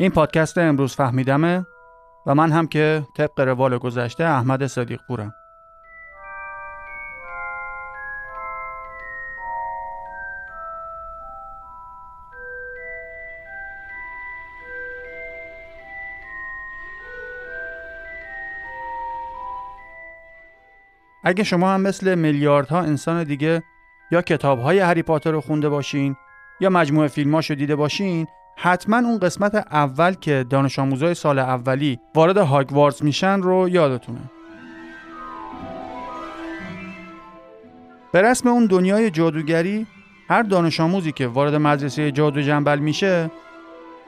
این پادکست امروز فهمیدمه و من هم که طبق روال گذشته احمد صدیق پورم. اگه شما هم مثل میلیاردها انسان دیگه یا کتابهای هری پاتر رو خونده باشین یا مجموعه فیلماشو دیده باشین حتما اون قسمت اول که دانش آموزای سال اولی وارد هاگوارتس میشن رو یادتونه. به رسم اون دنیای جادوگری هر دانش آموزی که وارد مدرسه جادو جنبل میشه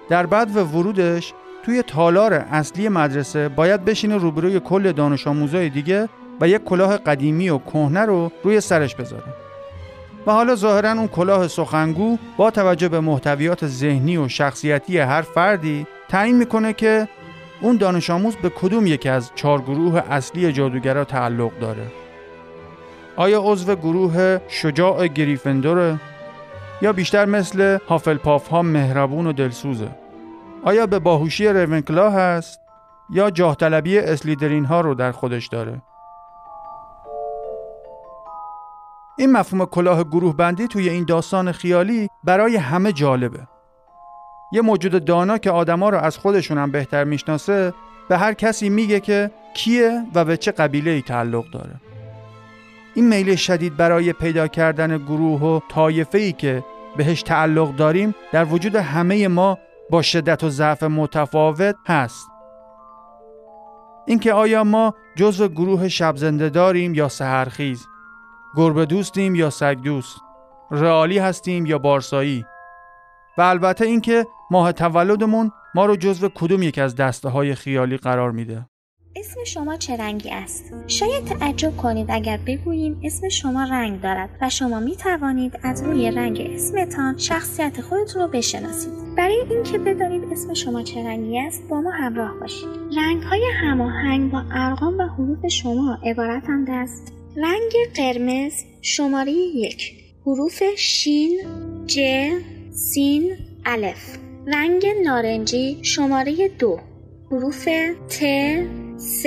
در بعد و ورودش توی تالار اصلی مدرسه باید بشینه روبروی کل دانش آموزای دیگه و یک کلاه قدیمی و کهنه رو روی سرش بذاره. و حالا ظاهرا اون کلاه سخنگو با توجه به محتویات ذهنی و شخصیتی هر فردی تعیین می‌کنه که اون دانش آموز به کدوم یکی از چهار گروه اصلی جادوگرا تعلق داره. آیا عضو گروه شجاع گریفندوره یا بیشتر مثل هافلپاف ها مهربون و دلسوزه؟ آیا به باهوشی رونکلا هست یا جاه طلبی اسلیدرین ها رو در خودش داره؟ این مفهوم کلاه گروه بندی توی این داستان خیالی برای همه جالبه. یه موجود دانا که آدما رو از خودشون هم بهتر می‌شناسه به هر کسی میگه که کیه و به چه قبیله ای تعلق داره. این میل شدید برای پیدا کردن گروه و طایفه ای که بهش تعلق داریم در وجود همه ما با شدت و ضعف متفاوت هست. اینکه آیا ما جزو گروه شب داریم یا سهرخیز گربه دوستیم یا سگ دوست رئالی هستیم یا بارسایی و البته اینکه ماه تولدمون ما رو جزو کدوم یک از دسته های خیالی قرار میده اسم شما چه رنگی است؟ شاید تعجب کنید اگر بگوییم اسم شما رنگ دارد و شما می توانید از روی رنگ اسمتان شخصیت خودتون رو بشناسید. برای اینکه بدانید اسم شما چه رنگی است با ما همراه باشید. رنگ های هماهنگ با ارقام و حروف شما عبارتند است رنگ قرمز شماره یک حروف شین ج سین الف. رنگ نارنجی شماره دو حروف ت س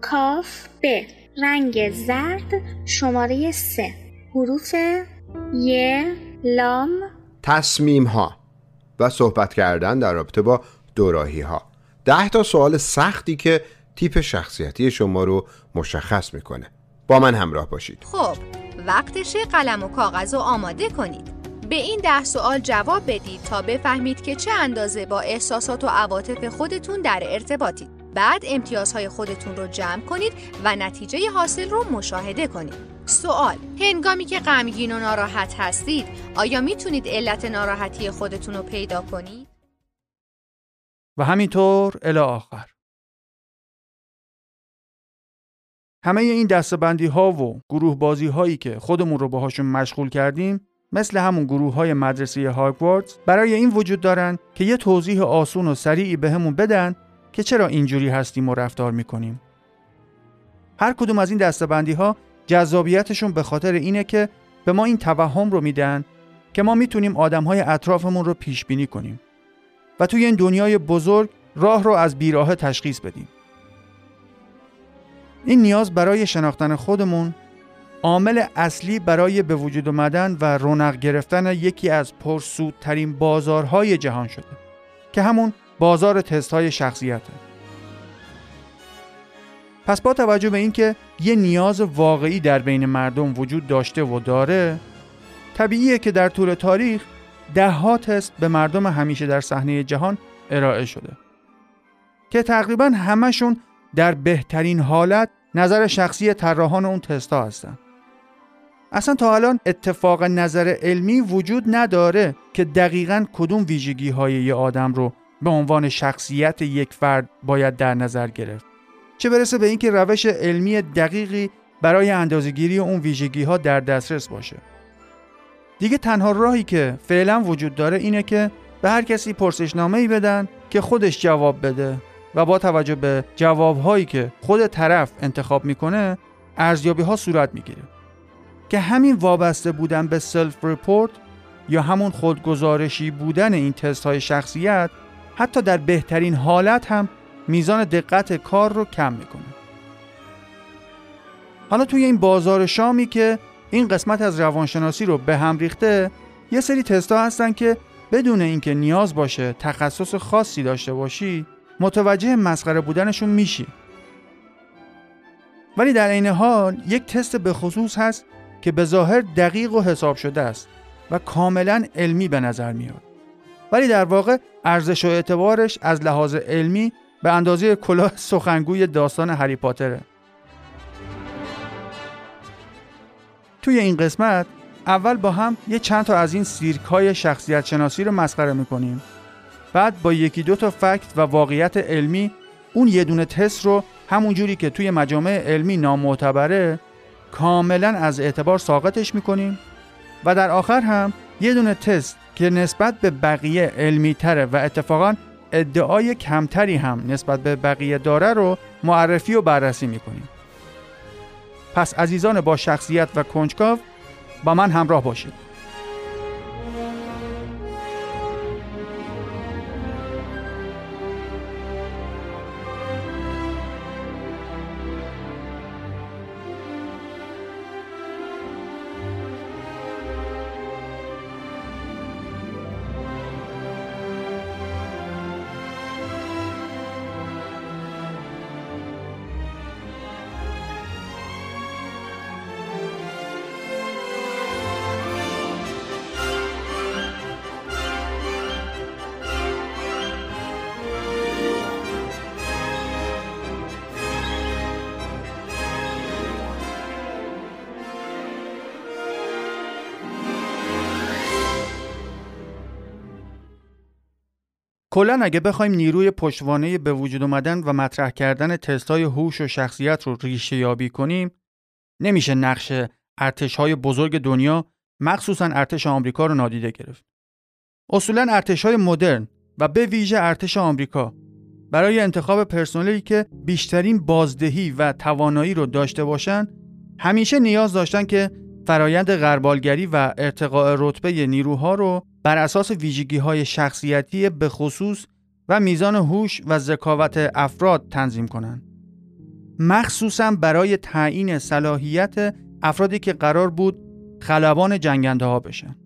کاف ب. رنگ زرد شماره سه حروف ی لام. تصمیم ها و صحبت کردن در رابطه با دوراهی ها ده تا سوال سختی که تیپ شخصیتی شما رو مشخص می‌کنه. با من همراه باشید. خب وقتش قلم و کاغذ رو آماده کنید. به این ده سوال جواب بدید تا بفهمید که چه اندازه با احساسات و عواطف خودتون در ارتباطید. بعد امتیازهای خودتون رو جمع کنید و نتیجه حاصل رو مشاهده کنید. سوال هنگامی که غمگین و ناراحت هستید آیا می‌تونید علت ناراحتی خودتون رو پیدا کنید؟ و همینطور الی آخر. همه این دستبندی ها و گروه بازی هایی که خودمون رو باهاشون مشغول کردیم مثل همون گروه های مدرسه هاگوارتس برای این وجود دارن که یه توضیح آسون و سریعی بهمون بدن که چرا اینجوری هستیم و رفتار می‌کنیم. هر کدوم از این دستبندی ها جذابیتشون به خاطر اینه که به ما این توهم رو میدن که ما می‌تونیم آدم های اطرافمون رو پیش بینی کنیم و توی این دنیای بزرگ راه رو از بیراه تشخیص بدیم. این نیاز برای شناختن خودمون عامل اصلی برای به وجود آمدن و رونق گرفتن یکی از پرسودترین بازارهای جهان شده که همون بازار تست های شخصیته پس با توجه به اینکه یه نیاز واقعی در بین مردم وجود داشته و داره طبیعیه که در طول تاریخ ده ها تست به مردم همیشه در صحنه جهان ارائه شده که تقریبا همشون در بهترین حالت نظر شخصی طراحان اون تستا هستن. اصلا تا الان اتفاق نظر علمی وجود نداره که دقیقا کدوم ویژگی های یه آدم رو به عنوان شخصیت یک فرد باید در نظر گرفت. چه برسه به اینکه روش علمی دقیقی برای اندازهگیری اون ویژگی ها در دسترس باشه. دیگه تنها راهی که فعلا وجود داره اینه که به هر کسی پرسشنامه ای بدن که خودش جواب بده. و با توجه به جوابهایی که خود طرف انتخاب می‌کنه ارزیابی ها صورت می‌گیره. که همین وابسته بودن به self report یا همون خودگزارشی بودن این تست های شخصیت حتی در بهترین حالت هم میزان دقت کار رو کم می‌کنه. حالا توی این بازار شامی که این قسمت از روانشناسی رو به هم ریخته یه سری تستا هستن که بدون اینکه نیاز باشه تخصص خاصی داشته باشی متوجه مسخره بودنشون میشی. ولی در عین حال یک تست به خصوص هست که به ظاهر دقیق و حساب شده است و کاملا علمی به نظر میاد. ولی در واقع ارزش و اعتبارش از لحاظ علمی به اندازه کلاه سخنگوی داستان هری پاتره. توی این قسمت اول با هم یه چند تا از این سیرک های شخصیت شناسی رو مسخره می‌کنیم. بعد با یکی دو تا فکت و واقعیت علمی اون یه دونه تست رو همونجوری که توی مجامع علمی نامعتبره کاملا از اعتبار ساقطش می‌کنیم و در آخر هم یه دونه تست که نسبت به بقیه علمی تره و اتفاقا ادعای کمتری هم نسبت به بقیه داره رو معرفی و بررسی می‌کنیم. پس عزیزان با شخصیت و کنجکاو با من همراه باشید. کلا اگه بخوایم نیروی پشتوانه به وجود اومدن و مطرح کردن تستای هوش و شخصیت رو ریشه یابی کنیم نمیشه نقش ارتش های بزرگ دنیا مخصوصا ارتش آمریکا رو نادیده گرفت. اصولا ارتش های مدرن و به ویژه ارتش آمریکا برای انتخاب پرسنلی که بیشترین بازدهی و توانایی رو داشته باشن همیشه نیاز داشتن که فرایند غربالگری و ارتقاء رتبه نیروها رو بر اساس ویژگی های شخصیتی به خصوص و میزان هوش و ذکاوت افراد تنظیم کنند. مخصوصا برای تعیین صلاحیت افرادی که قرار بود خلبان جنگنده ها بشن.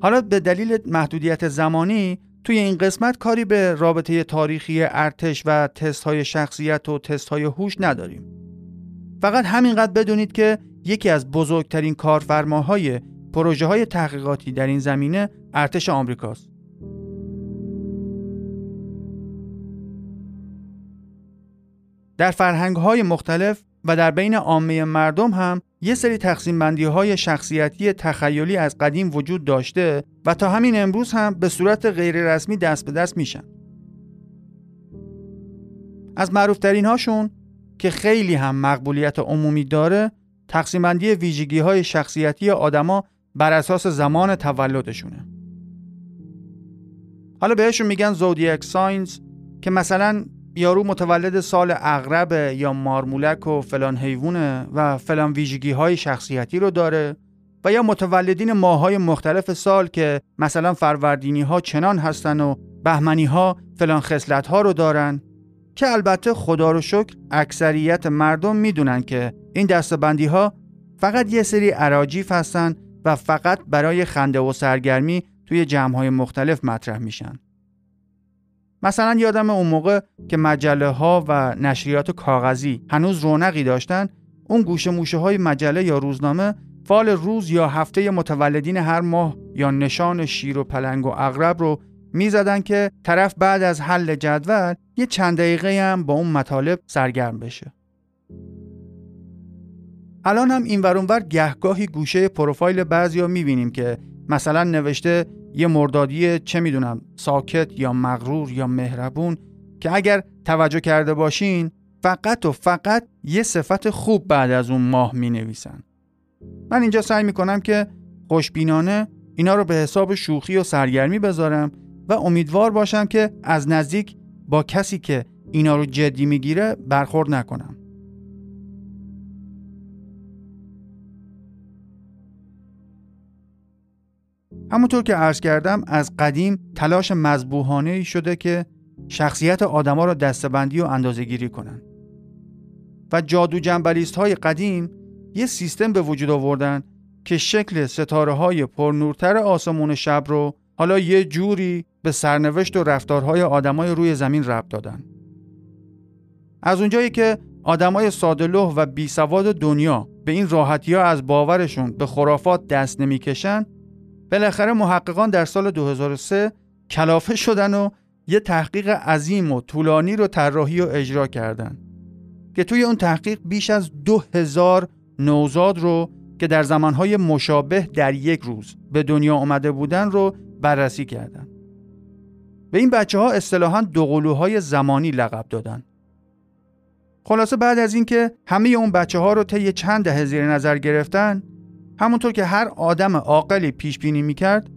حالا به دلیل محدودیت زمانی توی این قسمت کاری به رابطه تاریخی ارتش و تست های شخصیت و تست های هوش نداریم. فقط همینقدر بدونید که یکی از بزرگترین کارفرماهای پروژه های تحقیقاتی در این زمینه ارتش آمریکاست. در فرهنگ های مختلف و در بین عامه مردم هم یه سری تقسیم بندی های شخصیتی تخیلی از قدیم وجود داشته و تا همین امروز هم به صورت غیر رسمی دست به دست میشن. از معروفترین هاشون که خیلی هم مقبولیت عمومی داره تقسیم بندی ویژگی های شخصیتی آدما بر اساس زمان تولدشونه. حالا بهشون میگن زودیک ساینز که مثلا یارو متولد سال اغرب یا مارمولک و فلان حیوانه و فلان ویژگی های شخصیتی رو داره و یا متولدین ماهای مختلف سال که مثلا فروردینی ها چنان هستن و بهمنی ها فلان خصلت ها رو دارن که البته خدا رو شکر اکثریت مردم می‌دونن که این دستبندی ها فقط یه سری عراجیف هستن و فقط برای خنده و سرگرمی توی جمعهای مختلف مطرح میشن. مثلا یادم اون موقع که مجله ها و نشریات کاغذی هنوز رونقی داشتن اون گوشه موشه های مجله یا روزنامه فال روز یا هفته متولدین هر ماه یا نشان شیر و پلنگ و اغرب رو می‌زدن که طرف بعد از حل جدول یه چند دقیقه هم با اون مطالب سرگرم بشه. الان هم این ورانور گهگاهی گوشه پروفایل بعضیا می‌بینیم که مثلا نوشته یه مردادی چه می‌دونم ساکت یا مغرور یا مهربون که اگر توجه کرده باشین فقط و فقط یه صفت خوب بعد از اون ماه می نویسن. من اینجا سعی می کنم که خوشبینانه اینا رو به حساب شوخی و سرگرمی بذارم و امیدوار باشم که از نزدیک با کسی که اینا رو جدی می‌گیره برخورد نکنم. همونطور که عرض کردم از قدیم تلاش مذبوحانه شده که شخصیت آدما را دستبندی و اندازه گیری کنن و جادو جنبلیست های قدیم یه سیستم به وجود آوردن که شکل ستاره های پرنورتر آسمون شب رو حالا یه جوری به سرنوشت و رفتارهای آدمای روی زمین ربط دادن. از اونجایی که آدمای سادلوه و بی سواد دنیا به این راحتی از باورشون به خرافات دست نمی‌کشن بالاخره محققان در سال 2003 کلافه شدن و یه تحقیق عظیم و طولانی رو طراحی و اجرا کردن که توی اون تحقیق بیش از دو هزار نوزاد رو که در زمانهای مشابه در یک روز به دنیا آمده بودن رو بررسی کردند. به این بچه ها اصطلاحا دوقلوهای زمانی لقب دادن. خلاصه بعد از اینکه همه اون بچه ها رو طی چند دهه زیر نظر گرفتن همونطور که هر آدم عاقلی پیش بینی می‌کرد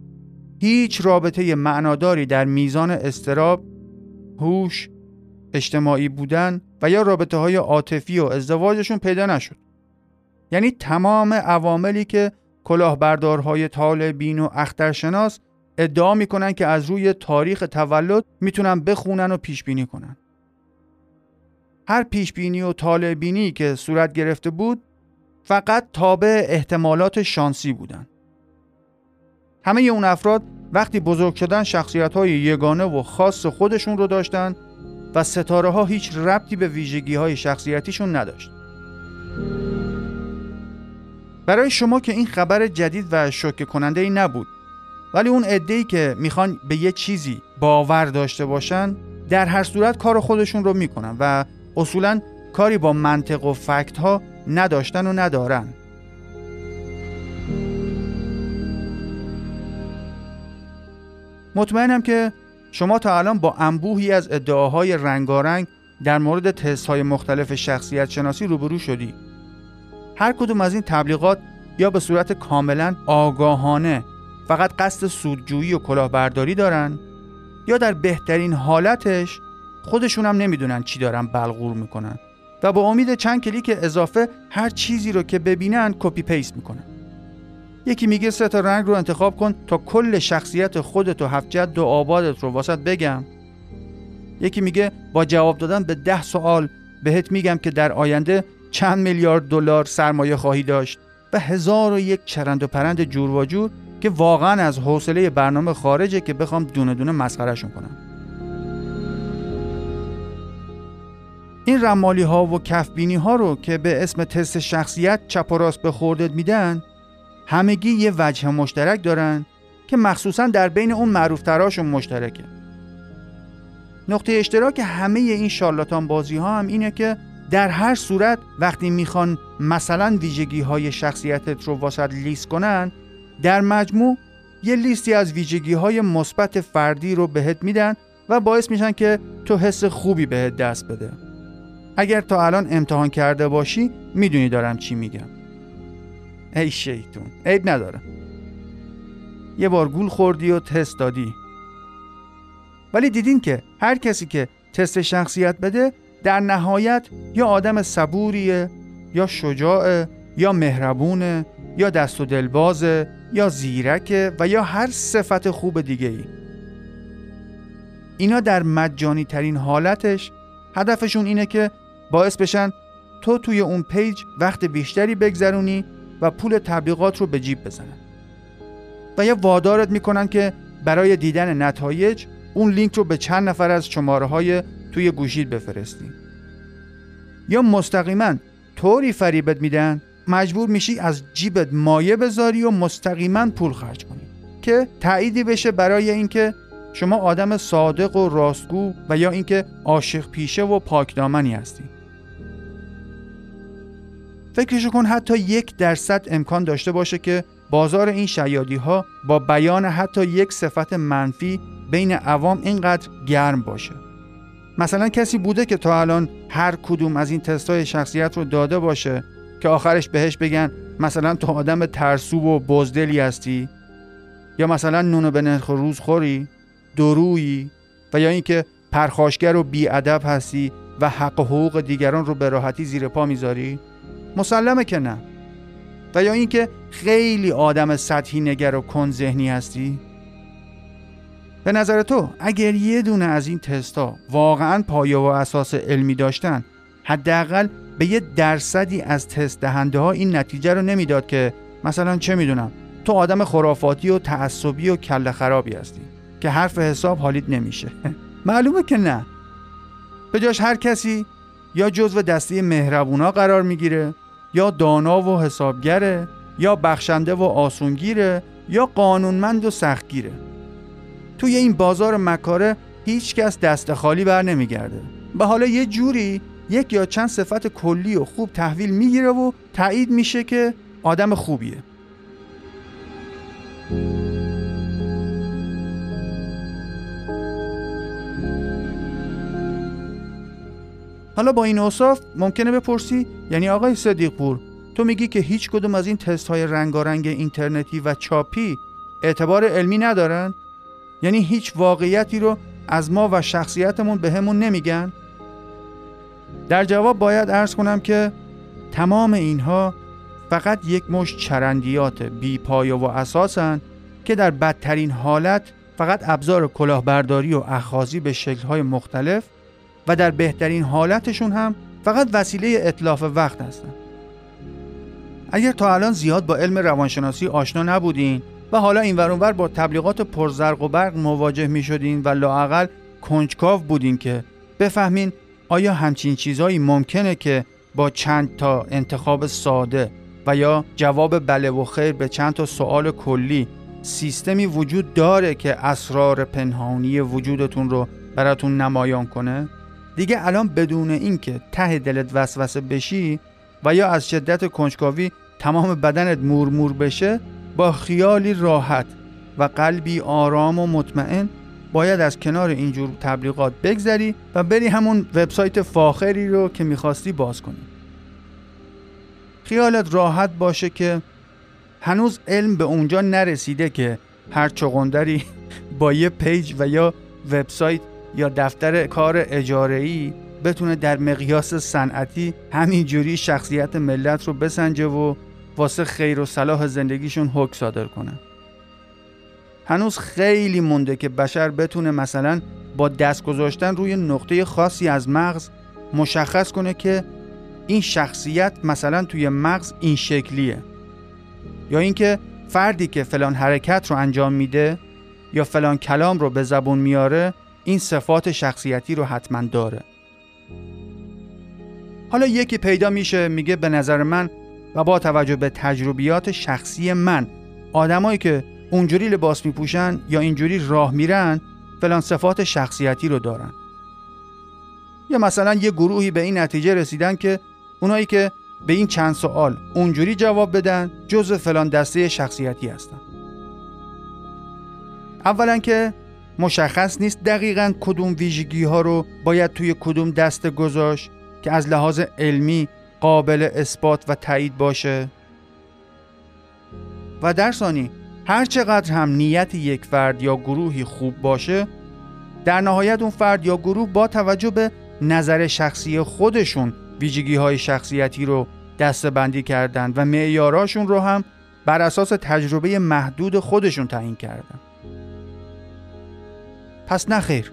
هیچ رابطه معناداری در میزان استراب، هوش، اجتماعی بودن و یا رابطه های عاطفی و ازدواجشون پیدا نشد. یعنی تمام عواملی که کلاهبردارهای طالبین و اخترشناس ادعا می‌کنن که از روی تاریخ تولد می‌تونن بخونن و پیش بینی کنن. هر پیش بینی و طالبینی که صورت گرفته بود فقط تابع احتمالات شانسی بودن. همه اون افراد وقتی بزرگ شدن شخصیت های یگانه و خاص خودشون رو داشتن و ستاره ها هیچ ربطی به ویژگی های شخصیتیشون نداشت. برای شما که این خبر جدید و شوکه کننده ای نبود ولی اون ای که می‌خوان به یه چیزی باور داشته باشن در هر صورت کار خودشون رو می‌کنن و اصولا کاری با منطق و فکت ها نداشتن و ندارن. مطمئنم که شما تا الان با انبوهی از ادعاهای رنگارنگ در مورد تست های مختلف شخصیت شناسی روبرو شدی. هر کدوم از این تبلیغات یا به صورت کاملا آگاهانه فقط قصد سودجویی و کلاهبرداری دارن یا در بهترین حالتش خودشون هم نمی‌دونن چی دارن بلغور می‌کنن. و با امید چند کلیک اضافه هر چیزی رو که ببینن copy paste می‌کنن. یکی میگه سه تا رنگ رو انتخاب کن تا کل شخصیت خودت و هفت جد و آبادت رو واسط بگم. یکی میگه با جواب دادن به ده سوال بهت میگم که در آینده چند میلیارد دلار سرمایه خواهی داشت و هزار و یک چرند و پرند جور و جور که واقعا از حوصله برنامه خارجه که بخوام دونه دونه مسخرهشون کنم. این رمالی ها و کفبینی ها رو که به اسم تست شخصیت چپ و راست به خوردت میدن همگی یه وجه مشترک دارن که مخصوصا در بین اون معروف تراشون مشترکه. نقطه اشتراک همه این شارلاتان بازی ها هم اینه که در هر صورت وقتی می‌خوان مثلا ویژگی های شخصیتت رو واسط لیست کنن در مجموع یه لیستی از ویژگی های مثبت فردی رو بهت میدن و باعث میشن که تو حس خوبی بهت دست بده. اگر تا الان امتحان کرده باشی می‌دونی دارم چی میگم. ای شیطون عیب نداره. یه بار گول خوردی و تست دادی. ولی دیدین که هر کسی که تست شخصیت بده در نهایت یا آدم صبوریه یا شجاعه یا مهربونه یا دست و دلبازه یا زیرکه و یا هر صفت خوب دیگه ای اینا در مجانی ترین حالتش هدفشون اینه که باعث بشن تو توی اون page وقت بیشتری بگذرونی و پول تبلیغات رو به جیب بزنن. و یا وادارت می‌کنن که برای دیدن نتایج اون لینک رو به چند نفر از شماره های توی گوشیت بفرستی. یا مستقیما طوری فریبت میدن مجبور میشی از جیبت مایه بذاری و مستقیما پول خرج کنی که تأییدی بشه برای اینکه شما آدم صادق و راستگو و یا اینکه عاشق پیشه و پاکدامنی هستی. فکرشو کن حتی یک درصد امکان داشته باشه که بازار این شیادی ها با بیان حتی یک صفت منفی بین عوام اینقدر گرم باشه. مثلا کسی بوده که تا الان هر کدوم از این تستای شخصیت رو داده باشه که آخرش بهش بگن مثلا تو آدم ترسو و بزدلی هستی؟ یا مثلا نونو به نرخ روز خوری درویی و یا اینکه پرخاشگر و بیادب هستی و حق و حقوق دیگران رو به راحتی زیر پا می‌ذاری؟ مسلمه که نه. و یا اینکه خیلی آدم سطحی نگر و کن ذهنی هستی؟ به نظر تو اگر یه دونه از این تستا واقعا پایه و اساس علمی داشتن حداقل به یه درصدی از تست دهنده ها این نتیجه رو نمی‌داد که مثلا چه می‌دونم تو آدم خرافاتی و تعصبی و کله خرابی هستی که حرف حساب حالیت نمیشه. معلومه که نه. به جاش هر کسی یا جزو دسته مهربونا قرار می‌گیره یا دانا و حسابگره یا بخشنده و آسونگیره یا قانونمند و سختگیره. توی این بازار مکاره هیچ کس دست خالی بر نمیگرده. به حالا یه جوری یک یا چند صفت کلی و خوب تحویل می‌گیره و تایید میشه که آدم خوبیه. حالا با این اوصاف ممکنه بپرسی یعنی آقای صدیق پور تو میگی که هیچ کدوم از این تست های رنگارنگ اینترنتی و چاپی اعتبار علمی ندارن؟ یعنی هیچ واقعیتی رو از ما و شخصیتمون به نمیگن؟ در جواب باید ارز کنم که تمام اینها فقط یک مش چرندیات بی پایه و اساسن که در بدترین حالت فقط ابزار کلاهبرداری و اخاذی به شکل‌های مختلف و در بهترین حالتشون هم فقط وسیله اطلاف وقت هستن. اگر تا الان زیاد با علم روانشناسی آشنا نبودین و حالا این ورانور با تبلیغات پرزرق و برق مواجه می شدین و لاعقل کنجکاو بودین که بفهمین آیا همچین چیزهایی ممکنه که با چند تا انتخاب ساده و یا جواب بله و خیر به چند تا سوال کلی سیستمی وجود داره که اسرار پنهانی وجودتون رو براتون نمایان کنه دیگه الان بدون اینکه ته دلت وسوسه بشی و یا از شدت کنجکاوی تمام بدنت مورمور بشه با خیالی راحت و قلبی آرام و مطمئن باید از کنار اینجور تبلیغات بگذری و بری همون وبسایت فاخری رو که می‌خواستی باز کنی. خیالت راحت باشه که هنوز علم به اونجا نرسیده که هر چغندری با یه پیج و یا وبسایت یا دفتر کار اجاره‌ای بتونه در مقیاس صنعتی همینجوری شخصیت ملت رو بسنجه و واسه خیر و صلاح زندگیشون حکم صادر کنه. هنوز خیلی مونده که بشر بتونه مثلا با دست گذاشتن روی نقطه خاصی از مغز مشخص کنه که این شخصیت مثلا توی مغز این شکلیه. یا اینکه فردی که فلان حرکت رو انجام میده یا فلان کلام رو به زبون میاره این صفات شخصیتی رو حتما داره. حالا یکی پیدا میشه میگه به نظر من و با توجه به تجربیات شخصی من آدمایی که اونجوری لباس میپوشن یا اینجوری راه میرن فلان صفات شخصیتی رو دارن. یا مثلا یه گروهی به این نتیجه رسیدن که اونایی که به این چند سوال اونجوری جواب بدن جز فلان دسته شخصیتی هستن. اولا که مشخص نیست دقیقا کدوم ویژگی ها رو باید توی کدوم دسته گذاشت که از لحاظ علمی قابل اثبات و تایید باشه. و در ثانی هر چقدر هم نیت یک فرد یا گروهی خوب باشه در نهایت اون فرد یا گروه با توجه به نظر شخصی خودشون ویژگی های شخصیتی رو دسته بندی کردن و معیاراشون رو هم بر اساس تجربه محدود خودشون تعیین کردن پس نخیر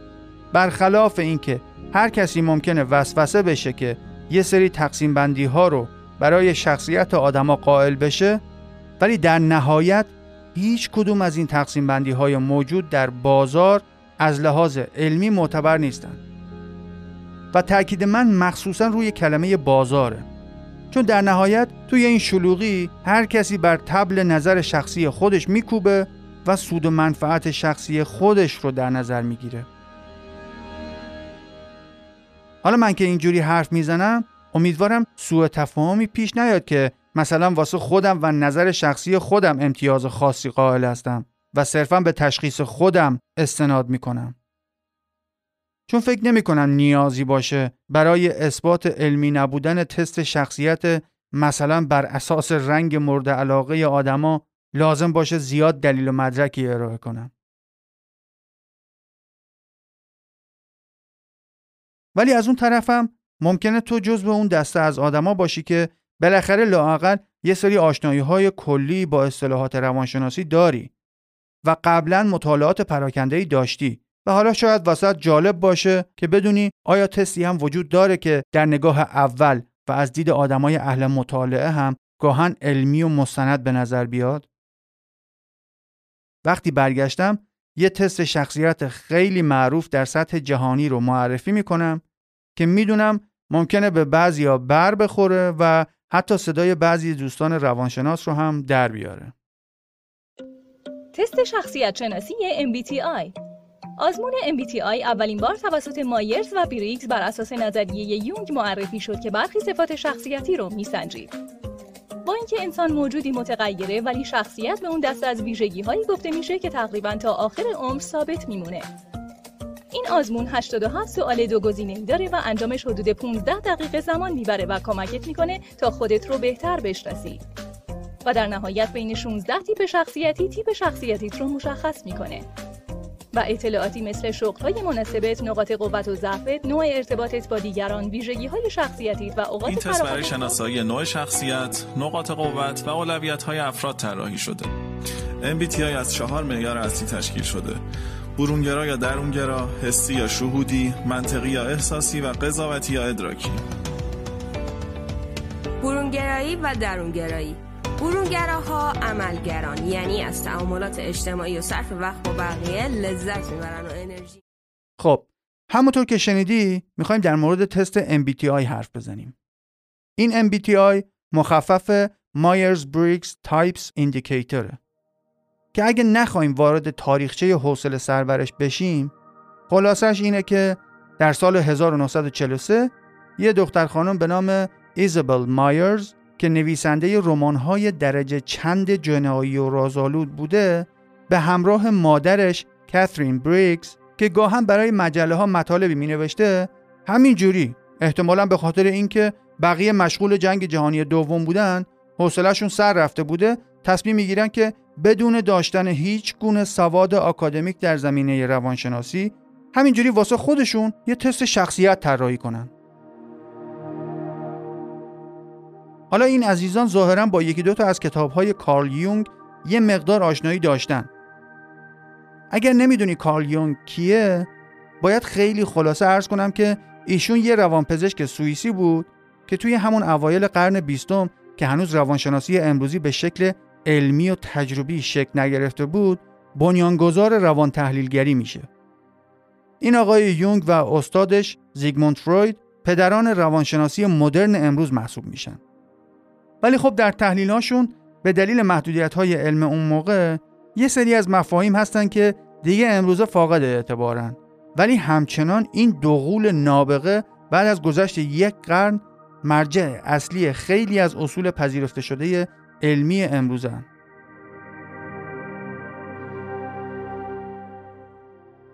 برخلاف اینکه هر کسی ممکنه وسوسه بشه که یه سری تقسیم بندی ها رو برای شخصیت آدما قائل بشه ولی در نهایت هیچ کدوم از این تقسیم بندی های موجود در بازار از لحاظ علمی معتبر نیستند و تاکید من مخصوصا روی کلمه بازاره. چون در نهایت توی این شلوغی هر کسی بر تبل نظر شخصی خودش میکوبه و سود و منفعت شخصی خودش رو در نظر می‌گیره. حالا من که اینجوری حرف می‌زنم امیدوارم سوء تفاهمی پیش نیاد که مثلا واسه خودم و نظر شخصی خودم امتیاز خاصی قائل هستم و صرفا به تشخیص خودم استناد می‌کنم. چون فکر نمی کنم نیازی باشه برای اثبات علمی نبودن تست شخصیت مثلا بر اساس رنگ مورد علاقه آدما لازم باشه زیاد دلیل و مدرکی ارائه کنم. ولی از اون طرفم ممکنه تو جز به اون دسته از آدما باشی که بالاخره لااقل یه سری آشنایی های کلی با اصطلاحات روانشناسی داری و قبلا مطالعات پراکنده داشتی و حالا شاید واسط جالب باشه که بدونی آیا تستی هم وجود داره که در نگاه اول و از دید آدمای اهل مطالعه هم گاهن علمی و مستند به نظر بیاد وقتی برگشتم یه تست شخصیت خیلی معروف در سطح جهانی رو معرفی می‌کنم که می‌دونم ممکنه به بعضیا بر بخوره و حتی صدای بعضی دوستان روانشناس رو هم در بیاره. تست شخصیت شناسی MBTI آزمون MBTI اولین بار توسط مایرز و بریگز بر اساس نظریه یونگ معرفی شد که برخی صفات شخصیتی رو میسنجید. با اینکه انسان موجودی متغیره ولی شخصیت به اون دست از ویژگی هایی گفته میشه که تقریبا تا آخر عمر ثابت میمونه. این آزمون 87 سوال دو گزینه داره و انجامش حدود 15 دقیقه زمان می‌بره و کمکت می‌کنه تا خودت رو بهتر بشناسی. و در نهایت بین 16 تیپ شخصیتی تیپ شخصیتیت رو مشخص می‌کنه. و اطلاعاتی مثل شغل‌های مناسبت، نقاط قوت و ضعفت، نوع ارتباطت با دیگران، ویژگی‌های شخصیتیت و اوقات این تست برای شناسایی نوع شخصیت، نقاط قوت و اولویت‌های افراد طراحی شده. MBTI از چهار معیار اصلی تشکیل شده. برونگرا یا درونگرا، حسی یا شهودی، منطقی یا احساسی و قضاوتی یا ادراکی. برونگرایی و درونگرایی برونگراها عملگران یعنی از تعاملات اجتماعی و صرف وقت با بقیه لذت می‌برن و انرژی. خب همونطور که شنیدی می‌خوایم در مورد تست MBTI حرف بزنیم. این MBTI مخفف Myers Briggs Types Indicator که اگه نخوایم وارد تاریخچه حوصله سربرش بشیم خلاصش اینه که در سال 1943 یه دختر خانم به نام ایزابل مایرز که نویسنده رمان‌های درجه چند جنایی و رازآلود بوده به همراه مادرش کاترین بریکس که گاهم برای مجله ها مطالبی می نوشته همین جوری احتمالا به خاطر اینکه بقیه مشغول جنگ جهانی دوم بودن حوصلهشون سر رفته بوده تصمیم می‌گیرن که بدون داشتن هیچ گونه سواد آکادمیک در زمینه روانشناسی همینجوری واسه خودشون یه تست شخصیت طراحی کنن. حالا این عزیزان ظاهرا با یکی دو تا از کتابهای کارل یونگ یه مقدار آشنایی داشتن. اگر نمی‌دونی کارل یونگ کیه باید خیلی خلاصه عرض کنم که ایشون یه روانپزشک سوئیسی بود که توی همون اوایل قرن بیستم که هنوز روانشناسی امروزی به شکل علمی و تجربی شکل نگرفته بود بنیانگذار روان تحلیلگری میشه. این آقای یونگ و استادش زیگموند فروید پدران روانشناسی مدرن امروز محسوب میشن. ولی خب در تحلیلاشون به دلیل محدودیت های علم اون موقع یه سری از مفاهیم هستن که دیگه امروزه فاقد اعتبارن. ولی همچنان این دوغول نابغه بعد از گذشت یک قرن مرجع اصلی خیلی از اصول پذیرفته شده علمی امروزن.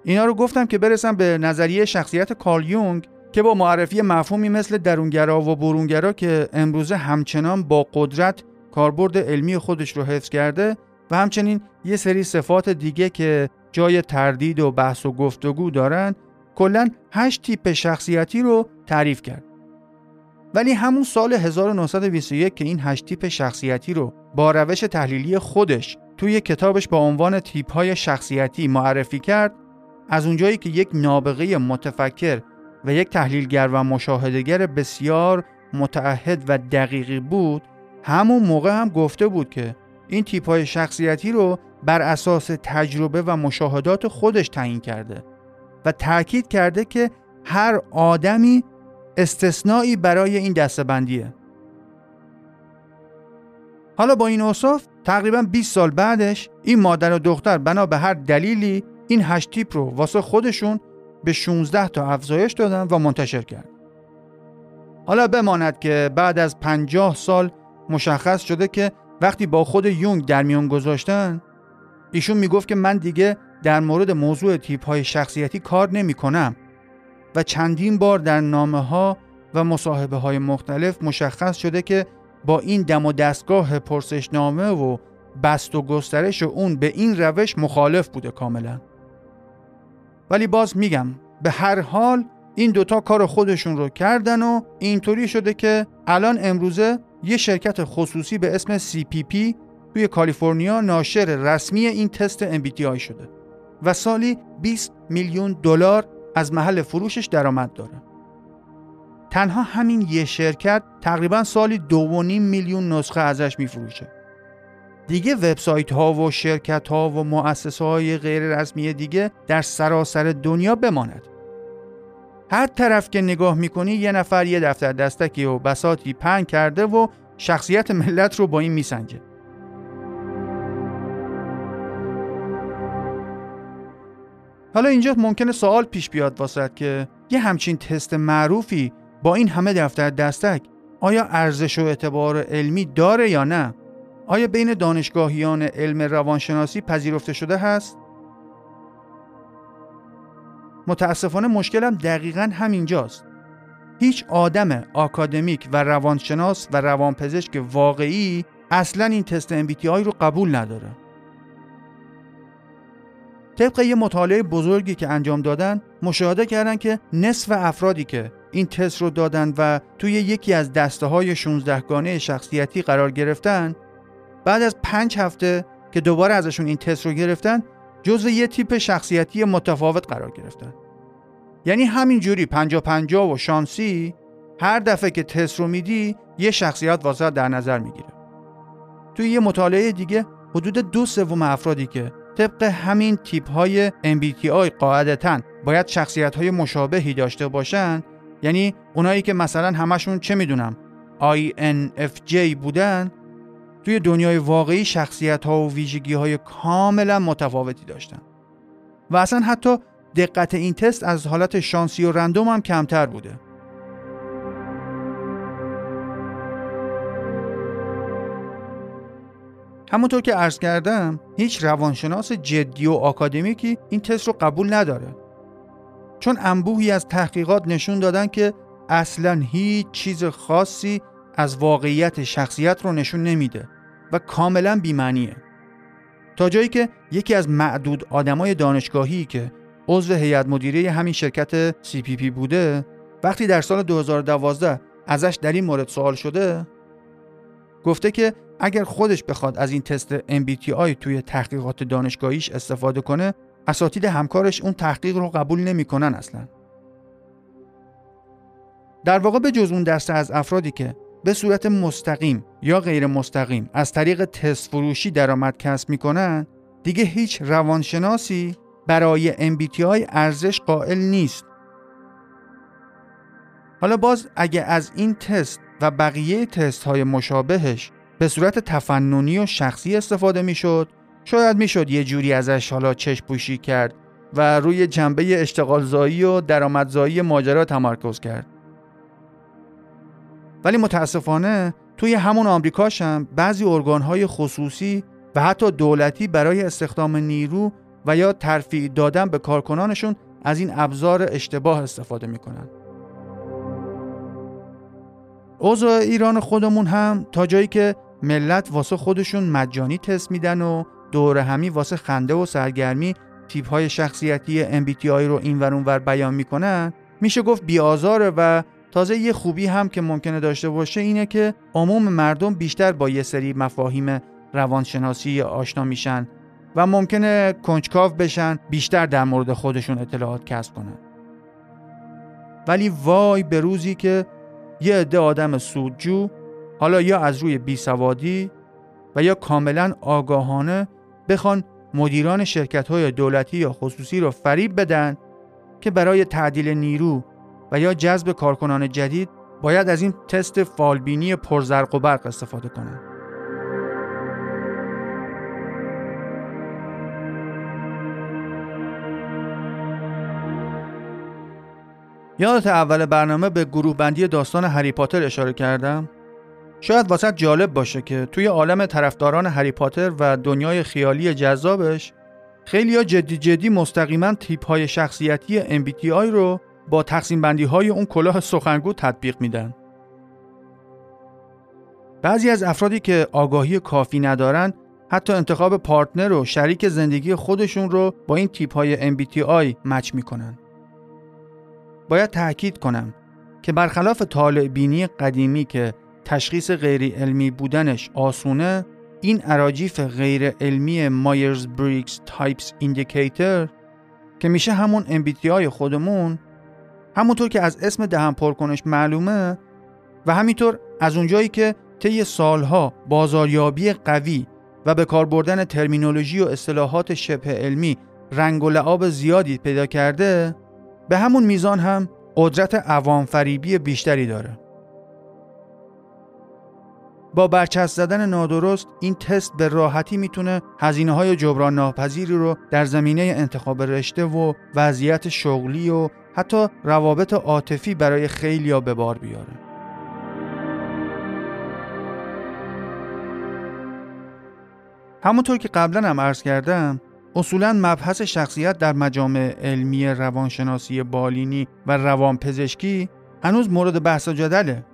اینا رو گفتم که برسم به نظریه شخصیت کارل یونگ. که با معرفی مفهومی مثل درونگرا و برونگرا که امروزه همچنان با قدرت کاربرد علمی خودش رو حفظ کرده و همچنین یه سری صفات دیگه که جای تردید و بحث و گفتگو دارن کلا هشت تیپ شخصیتی رو تعریف کرد. ولی همون سال 1921 که این هشت تیپ شخصیتی رو با روش تحلیلی خودش توی کتابش با عنوان تیپ های شخصیتی معرفی کرد از اونجایی که یک نابغه متفکر و یک تحلیلگر و مشاهدگر بسیار متعهد و دقیقی بود همون موقع هم گفته بود که این تیپ های شخصیتی رو بر اساس تجربه و مشاهدات خودش تعیین کرده و تاکید کرده که هر آدمی استثنایی برای این دستبندیه حالا با این اوصاف تقریبا 20 سال بعدش این مادر و دختر بنا به هر دلیلی این هشت تیپ رو واسه خودشون به 16 تا افزایش دادن و منتشر کرد. حالا بماند که بعد از 50 سال مشخص شده که وقتی با خود یونگ در میان گذاشتن ایشون می‌گفت که من دیگه در مورد موضوع تیپ های شخصیتی کار نمی کنم و چندین بار در نامه ها و مصاحبه های مختلف مشخص شده که با این دم و دستگاه پرسشنامه و بست و گسترش اون به این روش مخالف بوده کاملا ولی باز میگم به هر حال این دوتا کار خودشون رو کردن و اینطوری شده که الان امروزه یه شرکت خصوصی به اسم CPP توی کالیفرنیا ناشر رسمی این تست MBTI شده و سالی 20 میلیون دلار از محل فروشش درآمد داره. تنها همین یه شرکت تقریبا سالی 2.5 میلیون نسخه ازش میفروشه. دیگه وبسایت ها و شرکت ها و مؤسسه های غیر رسمی دیگه در سراسر دنیا بماند. هر طرف که نگاه می‌کنی یه نفر یه دفتر دستکی و بساتی پن کرده و شخصیت ملت رو با این میسنجه. حالا اینجا ممکنه سوال پیش بیاد واسد که یه همچین تست معروفی با این همه دفتر دستک آیا ارزش و اعتبار علمی داره یا نه؟ آیا بین دانشگاهیان علم روانشناسی پذیرفته شده هست؟ متاسفانه مشکلم دقیقا همینجاست. هیچ آدم آکادمیک و روانشناس و روانپزشک واقعی اصلا این تست MBTI رو قبول نداره. طبق یه مطالعه بزرگی که انجام دادن مشاهده کردن که نصف افرادی که این تست رو دادن و توی یکی از دسته های 16 گانه شخصیتی قرار گرفتن بعد از پنج هفته که دوباره ازشون این تست رو گرفتن جزو یه تیپ شخصیتی متفاوت قرار گرفتن. یعنی همین جوری پنجا پنجا و شانسی هر دفعه که تست رو میدی یه شخصیت واسه در نظر می‌گیره. توی یه مطالعه دیگه حدود دو سوم افرادی که طبق همین تیپ های MBTI قاعدتا باید شخصیت های مشابهی داشته باشن یعنی اونایی که مثلا همشون چه می‌دونم INFJ بودن توی دنیای واقعی شخصیت ها و ویژگی های کاملا متفاوتی داشتن. و اصلا حتی دقت این تست از حالت شانسی و رندوم هم کمتر بوده. همونطور که عرض کردم هیچ روانشناس جدی و آکادمیکی این تست رو قبول نداره. چون انبوهی از تحقیقات نشون دادن که اصلا هیچ چیز خاصی از واقعیت شخصیت رو نشون نمیده و کاملا بیمعنیه. تا جایی که یکی از معدود آدمای دانشگاهی که عضو هیئت مدیره همین شرکت CPP بوده وقتی در سال 2012 ازش در این مورد سوال شده گفته که اگر خودش بخواد از این تست MBTI توی تحقیقات دانشگاهیش استفاده کنه اساتید همکارش اون تحقیق رو قبول نمی‌کنن اصلا. در واقع به جز اون دسته از افرادی که به صورت مستقیم یا غیر مستقیم از طریق تست فروشی درآمد کسب می‌کنن دیگه هیچ روانشناسی برای MBTI ارزش قائل نیست. حالا باز اگه از این تست و بقیه تست های مشابهش به صورت تفننی و شخصی استفاده می‌شد شاید می‌شد یه جوری ازش حالا چشم پوشی کرد و روی جنبه اشتغالزایی و درآمدزایی ماجرا تمرکز کرد. ولی متاسفانه توی همون آمریکاش هم بعضی ارگانهای خصوصی و حتی دولتی برای استخدام نیرو و یا ترفیع دادن به کارکنانشون از این ابزار اشتباه استفاده می‌کنن. اوضاع ایران خودمون هم تا جایی که ملت واسه خودشون مجانی تست میدن و دور همی واسه خنده و سرگرمی تیپ های شخصیتی MBTI رو این ور ور بیان می‌کنن میشه گفت بیازاره و تازه یه خوبی هم که ممکنه داشته باشه اینه که عموم مردم بیشتر با یه سری مفاهیم روانشناسی آشنا میشن و ممکنه کنجکاو بشن بیشتر در مورد خودشون اطلاعات کسب کنن. ولی وای به روزی که یه عده آدم سودجو حالا یا از روی بیسوادی و یا کاملا آگاهانه بخوان مدیران شرکت های دولتی یا خصوصی رو فریب بدن که برای تعدیل نیرو و یا جذب کارکنان جدید باید از این تست فالبینی پرزرق و برق استفاده کنند. یادت اول برنامه به گروه بندی داستان هری پاتر اشاره کردم؟ شاید واسه جالب باشه که توی عالم طرفداران هری پاتر و دنیای خیالی جذابش خیلی ها جدی جدی مستقیما تیپ های شخصیتی MBTI رو با تقسیم بندی های اون کلاه سخنگو تطبیق میدن. بعضی از افرادی که آگاهی کافی ندارن حتی انتخاب پارتنر و شریک زندگی خودشون رو با این تیپ های MBTI مچ می‌کنن. باید تاکید کنم که برخلاف طالع بینی قدیمی که تشخیص غیر علمی بودنش آسونه این اراجیف غیر علمی Myers Briggs Type Indicator که میشه همون MBTI خودمون همونطور که از اسم دهن پرکنش معلومه و همینطور از اونجایی که طی سالها بازاریابی قوی و به کار بردن ترمینولوژی و اصطلاحات شبه علمی رنگ و لعاب زیادی پیدا کرده به همون میزان هم قدرت عوام فریبی بیشتری داره. با برچسب زدن نادرست این تست به راحتی می‌تونه هزینه های جبران ناپذیری رو در زمینه انتخاب رشته و وضعیت شغلی و حتی روابط عاطفی برای خیلیا به بار بیاره. همونطور که قبلا هم عرض کردم اصولا مبحث شخصیت در مجامع علمی روانشناسی بالینی و روانپزشکی هنوز مورد بحث و جدله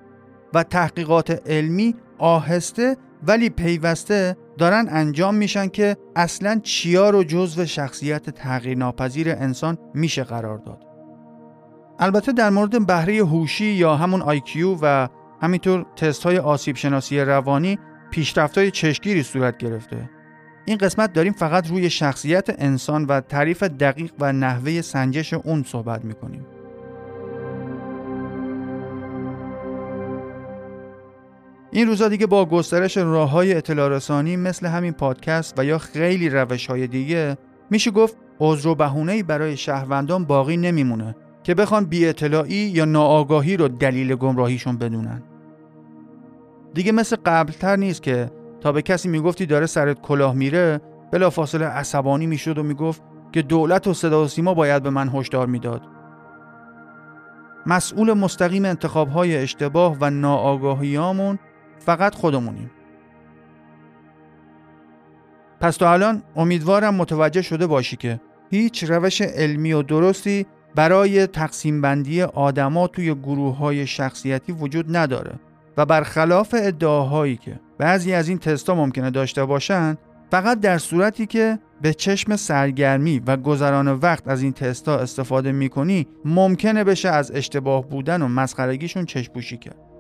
و تحقیقات علمی آهسته ولی پیوسته دارن انجام میشن که اصلا چیا رو جزو شخصیت تغییر ناپذیر انسان میشه قرار داد. البته در مورد بهره هوشی یا همون آیکیو و همینطور تست های آسیب شناسی روانی پیشرفت های چشگیری صورت گرفته. این قسمت داریم فقط روی شخصیت انسان و تعریف دقیق و نحوه سنجش اون صحبت می‌کنیم. این روزا دیگه با گسترش راه های اطلاع رسانی مثل همین پادکست و یا خیلی روش های دیگه میشه گفت عذر و بهونه‌ای برای شهروندان باقی نمیمونه که بخوان بی اطلاعی یا ناآگاهی رو دلیل گمراهیشون بدونن. دیگه مثل قبلتر نیست که تا به کسی می‌گفتی داره سرت کلاه میره بلافاصله عصبانی می‌شد و می‌گفت که دولت و صدا و سیما باید به من هشدار می‌داد. مسئول مستقیم انتخاب های اشتباه و ناآگاهیامون فقط خودمونیم. پس تا الان امیدوارم متوجه شده باشی که هیچ روش علمی و درستی برای تقسیم بندی آدما توی گروه های شخصیتی وجود نداره و برخلاف ادعاهایی که بعضی از این تستا ممکنه داشته باشن فقط در صورتی که به چشم سرگرمی و گذران وقت از این تستا استفاده می‌کنی ممکنه بشه از اشتباه بودن و مسخرگیشون چشپوشی کرد.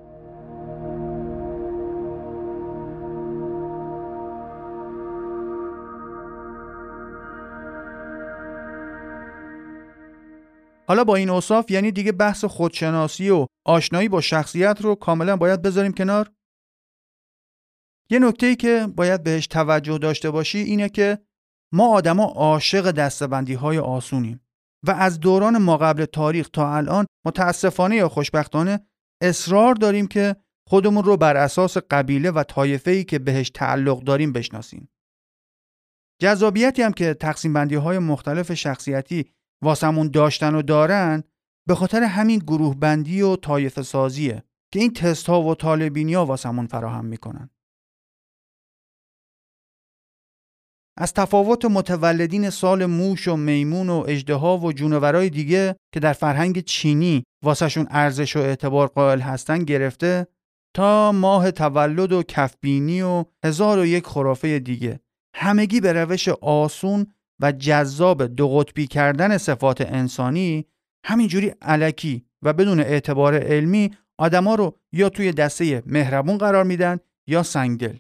حالا با این اوصاف یعنی دیگه بحث خودشناسی و آشنایی با شخصیت رو کاملا باید بذاریم کنار؟ یه نکته که باید بهش توجه داشته باشی اینه که ما آدما عاشق دستبندی های آسونیم و از دوران ما قبل تاریخ تا الان متاسفانه یا خوشبختانه اصرار داریم که خودمون رو بر اساس قبیله و طایفه ای که بهش تعلق داریم بشناسیم. جذابیتی هم که تقسیم بندی های مختلف شخصیتی واسمون داشتن و دارن به خاطر همین گروه بندی و طایفه سازیه که این تست ها و طالبینی ها واسمون فراهم می‌کنن. از تفاوت متولدین سال موش و میمون و اجدها و جونورای دیگه که در فرهنگ چینی واسهشون ارزش و اعتبار قائل هستن گرفته تا ماه تولد و کفبینی و هزار و یک خرافه دیگه همگی به روش آسون و جذاب دو قطبی کردن صفات انسانی همینجوری علکی و بدون اعتبار علمی آدما رو یا توی دسته مهربون قرار میدن یا سنگدل.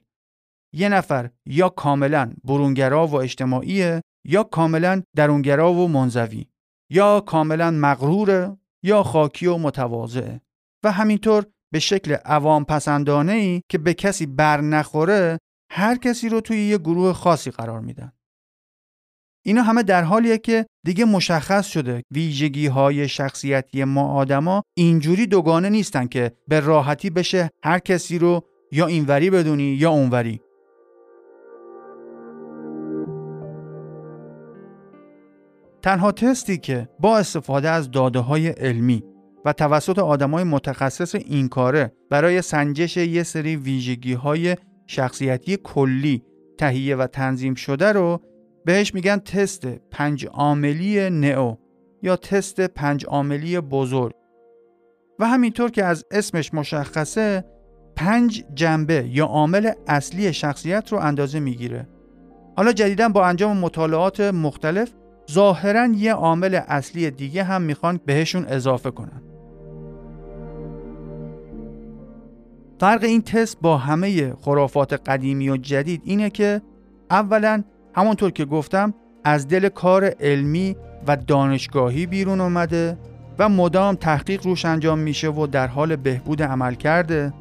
یه نفر یا کاملا برونگرا و اجتماعیه یا کاملا درونگرا و منزوی یا کاملا مغروره یا خاکی و متواضعه و همینطور به شکل عوام پسندانه ای که به کسی بر نخوره هر کسی رو توی یه گروه خاصی قرار میدن. اینا همه در حالیه که دیگه مشخص شده. ویژگی های شخصیتی ما آدما اینجوری دوگانه نیستن که به راحتی بشه هر کسی رو یا اینوری بدونی یا اونوری. تنها تستی که با استفاده از داده های علمی و توسط آدمای متخصص این کاره برای سنجش یه سری ویژگی های شخصیتی کلی تهیه و تنظیم شده رو بهش میگن تست پنج عاملی نئو یا تست پنج عاملی بزرگ. و همینطور که از اسمش مشخصه پنج جنبه یا عامل اصلی شخصیت رو اندازه می‌گیره. حالا جدیدا با انجام مطالعات مختلف ظاهرا یه عامل اصلی دیگه هم می‌خوان بهشون اضافه کنن. فرق این تست با همه خرافات قدیمی و جدید اینه که اولا همونطور که گفتم از دل کار علمی و دانشگاهی بیرون اومده و مدام تحقیق روش انجام میشه و در حال بهبود عمل کرده.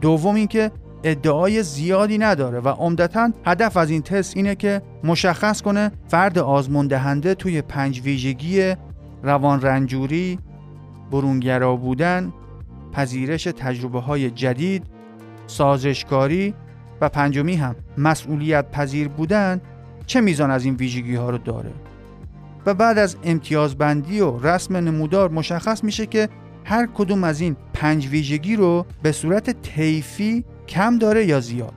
دوم اینکه ادعای زیادی نداره و عمدتا هدف از این تست اینه که مشخص کنه فرد آزمون دهنده توی پنج ویژگی روان رنجوری، برونگرا بودن، پذیرش تجربه های جدید، سازشکاری و پنجمی هم مسئولیت پذیر بودن چه میزان از این ویژگی ها رو داره. و بعد از امتیازبندی و رسم نمودار مشخص میشه که هر کدوم از این پنج ویژگی رو به صورت طیفی کم داره یا زیاد.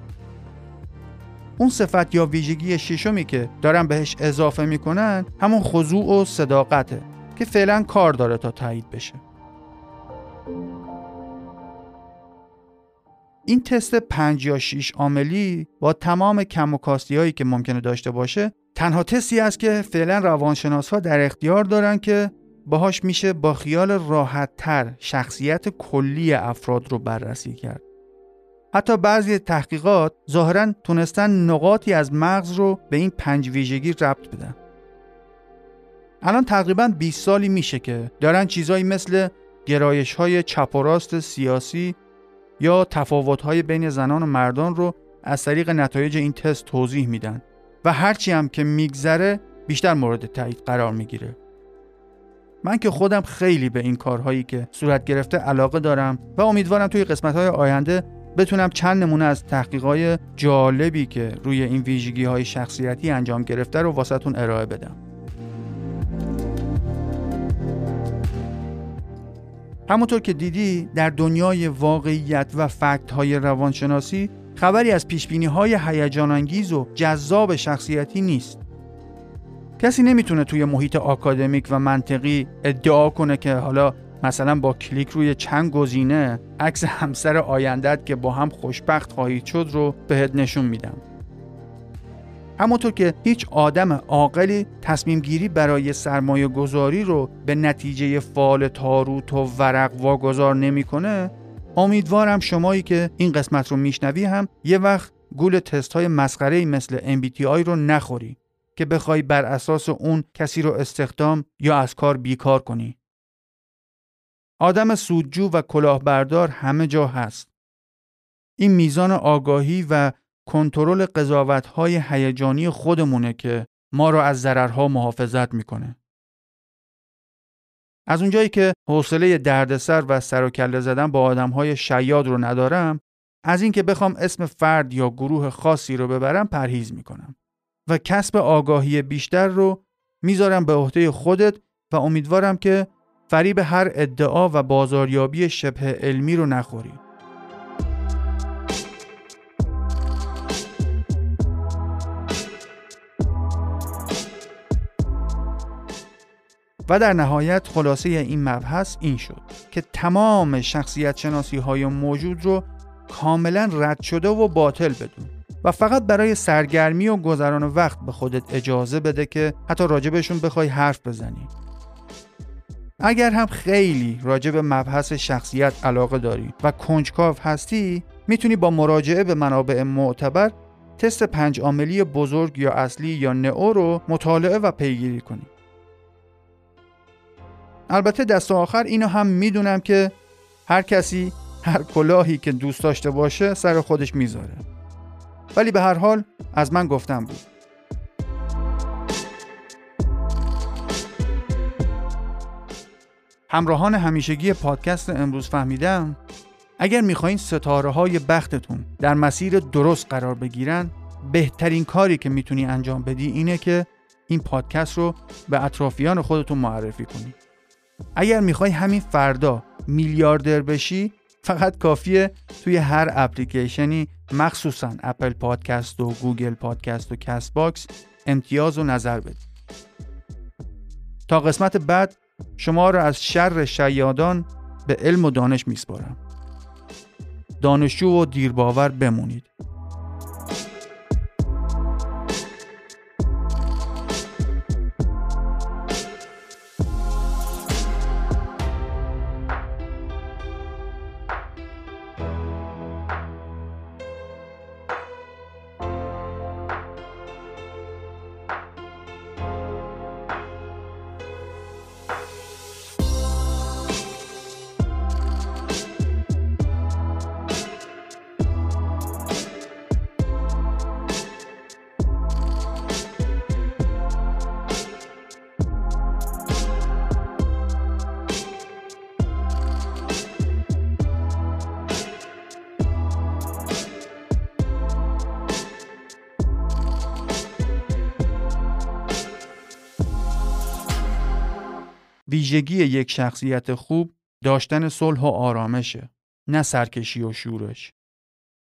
اون صفت یا ویژگی ششمی که دارن بهش اضافه می‌کنن همون خضوع و صداقته که فعلا کار داره تا تایید بشه. این تست 5 یا 6 عاملی با تمام کم و کاستی هایی که ممکنه داشته باشه تنها تستی است که فعلا روانشناس ها در اختیار دارن که باهاش میشه با خیال راحت تر شخصیت کلی افراد رو بررسی کرد. حتی بعضی تحقیقات ظاهرا تونستن نقاطی از مغز رو به این پنج ویژگی ربط بدن. الان تقریبا 20 سالی میشه که دارن چیزایی مثل گرایش های چپ و راست سیاسی یا تفاوت های بین زنان و مردان رو از طریق نتایج این تست توضیح میدن و هرچی هم که میگذره بیشتر مورد تایید قرار می‌گیره. من که خودم خیلی به این کارهایی که صورت گرفته علاقه دارم و امیدوارم توی قسمت های آینده بتونم چند نمونه از تحقیقای جالبی که روی این ویژگی های شخصیتی انجام گرفته رو واسهتون ارائه بدم. همونطور که دیدی در دنیای واقعیت و فکت های روانشناسی خبری از پیشبینی های هیجان انگیز و جذاب شخصیتی نیست. کسی نمی‌تونه توی محیط آکادمیک و منطقی ادعا کنه که حالا مثلا با کلیک روی چند گزینه عکس همسر آیندت که با هم خوشبخت خواهید شد رو بهت نشون میدم. همونطور که هیچ آدم عاقلی تصمیم گیری برای سرمایه گذاری رو به نتیجه فال تاروت و ورق واگذار نمی‌کنه امیدوارم شمایی که این قسمت رو میشنوی هم یه وقت گول تست های مسخره مثل MBTI رو نخوری که بخوای بر اساس اون کسی رو استخدام یا از کار بیکار کنی. آدم سودجو و کلاهبردار همه جا هست. این میزان آگاهی و کنترل قضاوت‌های هیجانی خودمونه که ما رو از ضررها محافظت می‌کنه. از اونجایی که حوصله دردسر و سر و کله زدن با آدمهای شیاد رو ندارم، از اینکه بخوام اسم فرد یا گروه خاصی رو ببرم پرهیز می‌کنم و کسب آگاهی بیشتر رو می‌ذارم به عهده خودت و امیدوارم که فریب هر ادعا و بازاریابی شبه علمی رو نخوری. و در نهایت خلاصه این مبحث این شد که تمام شخصیت شناسی های موجود رو کاملا رد شده و باطل بدون و فقط برای سرگرمی و گذران وقت به خودت اجازه بده که حتی راجبشون بخوای حرف بزنی. اگر هم خیلی راجب مبحث شخصیت علاقه داری و کنجکاو هستی می‌تونی با مراجعه به منابع معتبر تست پنج عاملی بزرگ یا اصلی یا نئو رو مطالعه و پیگیری کنی. البته دست آخر اینو هم می‌دونم که هر کسی هر کلاهی که دوست داشته باشه سر خودش می‌ذاره. ولی به هر حال از من گفتم بود. همراهان همیشگی پادکست امروز فهمیدم اگر می‌خواین ستاره های بختتون در مسیر درست قرار بگیرن بهترین کاری که می‌تونی انجام بدی اینه که این پادکست رو به اطرافیان خودتون معرفی کنی. اگر می‌خوای همین فردا میلیاردر بشی فقط کافیه توی هر اپلیکیشنی مخصوصا Apple Podcast و Google Podcast و CastBox امتیاز و نظر بدی تا قسمت بعد شما را از شر شیادان به علم و دانش میسپارم. دانشجو و دیرباور بمونید. ویژگی یک شخصیت خوب داشتن صلح و آرامشه نه سرکشی و شورش.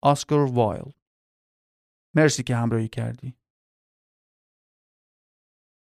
آسکر وایل مرسی که همراهی کردی.